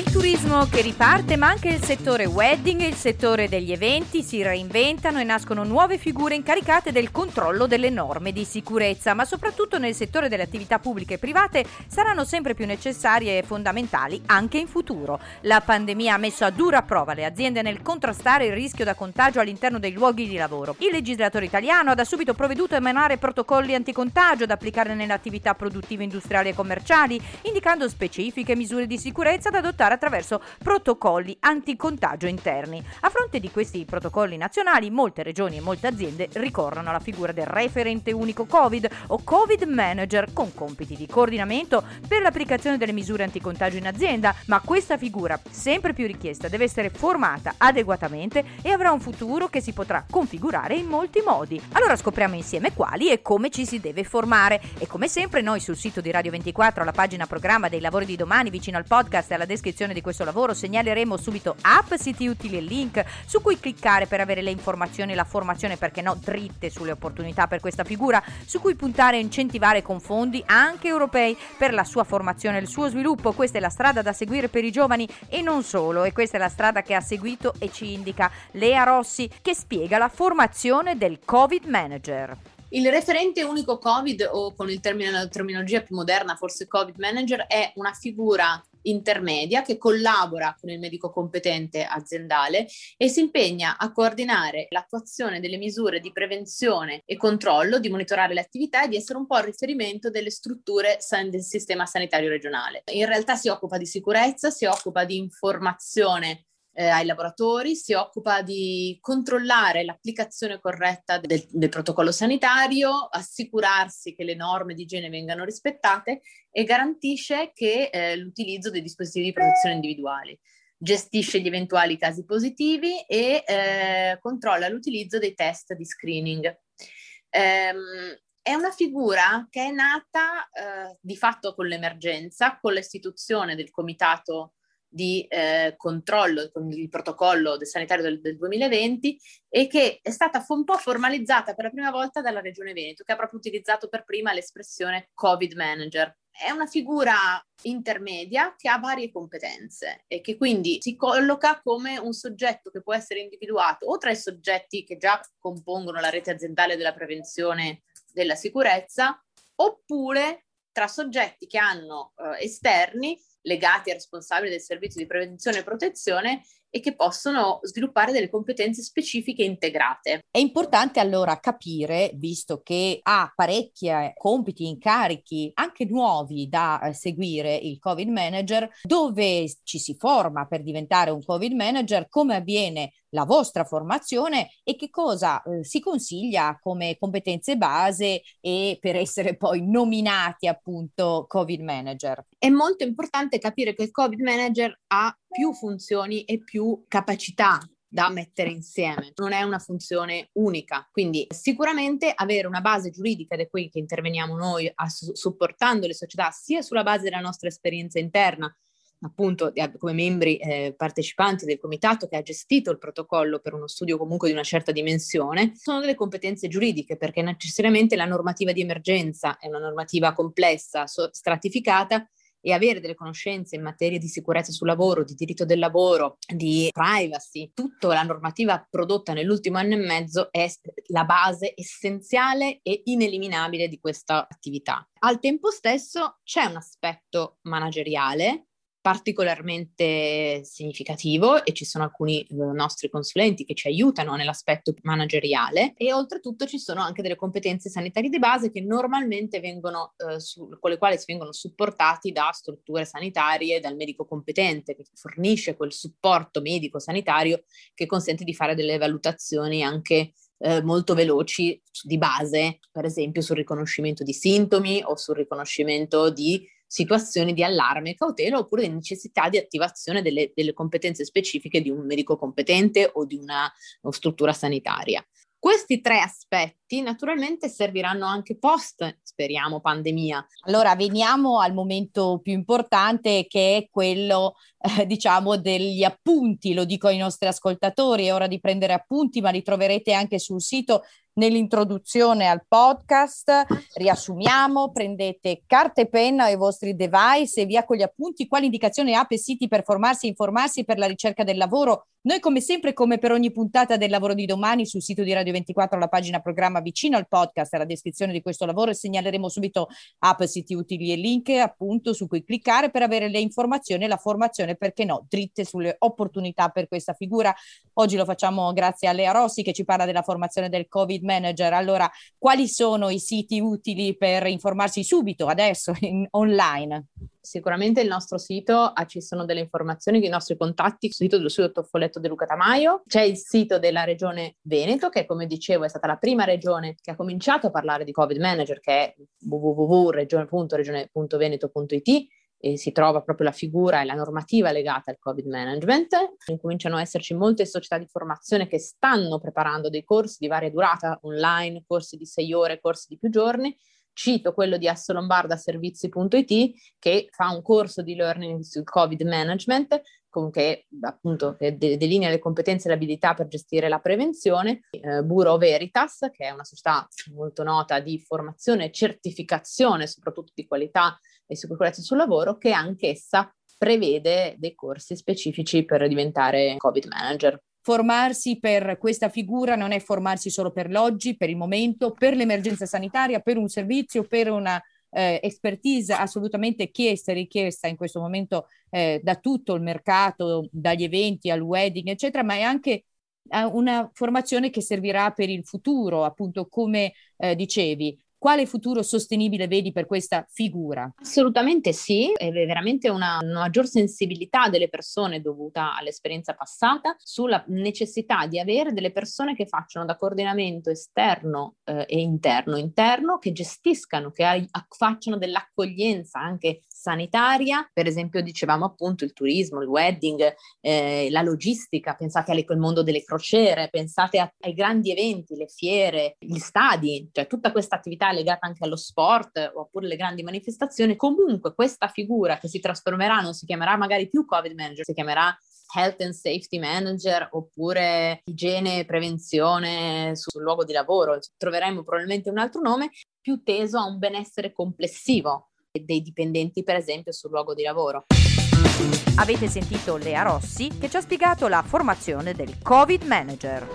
turismo che riparte, ma anche il settore wedding e il settore degli eventi si reinventano e nascono nuove figure incaricate del controllo delle norme di sicurezza, ma soprattutto nel settore delle attività pubbliche e private saranno sempre più necessarie e fondamentali anche in futuro. La pandemia ha messo a dura prova le aziende nel contrastare il rischio da contagio all'interno dei luoghi di lavoro. Il legislatore italiano ha da subito provveduto a emanare protocolli anticontagio da applicare nelle attività produttive industriali e commerciali, indicando specifiche misure di sicurezza da adottare attraverso protocolli anticontagio interni. A fronte di questi protocolli nazionali, molte regioni e molte aziende ricorrono alla figura del referente unico Covid o Covid Manager con compiti di coordinamento per l'applicazione delle misure anticontagio in azienda, ma questa figura, sempre più richiesta, deve essere formata adeguatamente e avrà un futuro che si potrà configurare in molti modi. Allora scopriamo insieme quali e come ci si deve formare e come sempre noi sul sito di Radio 24 alla pagina programma dei lavori di domani vicino al podcast e alla descrizione di questo lavoro segnaleremo subito app, siti utili e link su cui cliccare per avere le informazioni e la formazione, perché no, dritte sulle opportunità per questa figura, su cui puntare e incentivare con fondi anche europei per la sua formazione e il suo sviluppo. Questa è la strada da seguire per i giovani e non solo, e questa è la strada che ha seguito e ci indica Lea Rossi che spiega la formazione del Covid Manager. Il referente unico Covid, o con il termine, la terminologia più moderna, forse Covid Manager, è una figura intermedia che collabora con il medico competente aziendale e si impegna a coordinare l'attuazione delle misure di prevenzione e controllo, di monitorare le attività e di essere un po' il riferimento delle strutture san- del sistema sanitario regionale. In realtà si occupa di sicurezza, si occupa di informazione eh, ai laboratori, si occupa di controllare l'applicazione corretta del, del, protocollo sanitario, assicurarsi che le norme di igiene vengano rispettate e garantisce che eh, l'utilizzo dei dispositivi di protezione individuali. Gestisce gli eventuali casi positivi e eh, controlla l'utilizzo dei test di screening. Ehm, è una figura che è nata eh, di fatto con l'emergenza, con l'istituzione del comitato di eh, controllo con il protocollo del sanitario del, del, 2020 e che è stata un po' formalizzata per la prima volta dalla Regione Veneto, che ha proprio utilizzato per prima l'espressione Covid Manager. È una figura intermedia che ha varie competenze e che quindi si colloca come un soggetto che può essere individuato o tra i soggetti che già compongono la rete aziendale della prevenzione della sicurezza oppure tra soggetti che hanno eh, esterni legati ai responsabili del servizio di prevenzione e protezione e che possono sviluppare delle competenze specifiche integrate. È importante allora capire, visto che ha parecchi compiti, incarichi, anche nuovi da eh, seguire il Covid Manager, dove ci si forma per diventare un Covid Manager, come avviene la vostra formazione e che cosa eh, si consiglia come competenze base e per essere poi nominati appunto Covid Manager. È molto importante capire che il Covid Manager ha più funzioni e più capacità da mettere insieme, non è una funzione unica. Quindi sicuramente avere una base giuridica ed è qui che interveniamo noi a, supportando le società sia sulla base della nostra esperienza interna appunto come membri eh, partecipanti del comitato che ha gestito il protocollo per uno studio comunque di una certa dimensione, sono delle competenze giuridiche perché necessariamente la normativa di emergenza è una normativa complessa, stratificata e avere delle conoscenze in materia di sicurezza sul lavoro, di diritto del lavoro, di privacy, tutta la normativa prodotta nell'ultimo anno e mezzo è la base essenziale e ineliminabile di questa attività. Al tempo stesso c'è un aspetto manageriale particolarmente significativo e ci sono alcuni eh, nostri consulenti che ci aiutano nell'aspetto manageriale e oltretutto ci sono anche delle competenze sanitarie di base che normalmente vengono eh, su, con le quali si vengono supportati da strutture sanitarie, dal medico competente che fornisce quel supporto medico sanitario che consente di fare delle valutazioni anche eh, molto veloci di base, per esempio sul riconoscimento di sintomi o sul riconoscimento di situazioni di allarme e cautela oppure necessità di attivazione delle, delle competenze specifiche di un medico competente o di una, una struttura sanitaria. Questi tre aspetti naturalmente serviranno anche post, speriamo, pandemia. Allora veniamo al momento più importante che è quello eh, diciamo degli appunti, lo dico ai nostri ascoltatori, è ora di prendere appunti, ma li troverete anche sul sito nell'introduzione al podcast. Riassumiamo, prendete carta e penna e i vostri device e via con gli appunti, quali indicazioni app e siti per formarsi e informarsi per la ricerca del lavoro. Noi come sempre, come per ogni puntata del lavoro di domani, sul sito di Radio 24, la pagina programma vicino al podcast, alla descrizione di questo lavoro, segnaleremo subito app, siti utili e link appunto su cui cliccare per avere le informazioni e la formazione, perché no, dritte sulle opportunità per questa figura. Oggi lo facciamo grazie a Lea Rossi che ci parla della formazione del Covid Manager. Allora, quali sono i siti utili per informarsi subito, adesso, in, online? Sicuramente il nostro sito ah, ci sono delle informazioni, i nostri contatti sul sito dello studio Toffoletto De Luca Tamaio. C'è il sito della regione Veneto, che come dicevo è stata la prima regione che ha cominciato a parlare di Covid Manager, che è www.regione.veneto.it e si trova proprio la figura e la normativa legata al Covid management. Incominciano ad esserci molte società di formazione che stanno preparando dei corsi di varia durata online, corsi di sei ore, corsi di più giorni. Cito quello di assolombardasservizi.it che fa un corso di learning sul Covid management che appunto che delinea le competenze e le abilità per gestire la prevenzione, eh, Buro Veritas, che è una società molto nota di formazione e certificazione, soprattutto di qualità e sicurezza sul lavoro, che anch'essa prevede dei corsi specifici per diventare Covid manager. Formarsi per questa figura non è formarsi solo per l'oggi, per il momento, per l'emergenza sanitaria, per un servizio, per una eh, expertise assolutamente chiesta e richiesta in questo momento eh, da tutto il mercato, dagli eventi al wedding, eccetera, ma è anche eh, una formazione che servirà per il futuro, appunto come eh, dicevi, quale futuro sostenibile vedi per questa figura? Assolutamente sì, è veramente una, maggior sensibilità delle persone dovuta all'esperienza passata sulla necessità di avere delle persone che facciano da coordinamento esterno eh, e interno, interno, che gestiscano, che a, facciano dell'accoglienza anche sanitaria, per esempio dicevamo appunto il turismo, il wedding, eh, la logistica, pensate al mondo delle crociere, pensate a, ai grandi eventi, le fiere, gli stadi, cioè tutta questa attività legata anche allo sport oppure le grandi manifestazioni, comunque questa figura che si trasformerà non si chiamerà magari più Covid Manager, si chiamerà Health and Safety Manager oppure igiene e prevenzione sul luogo di lavoro. Troveremo probabilmente un altro nome più teso a un benessere complessivo dei dipendenti, per esempio, sul luogo di lavoro. Avete sentito Lea Rossi che ci ha spiegato la formazione del Covid Manager.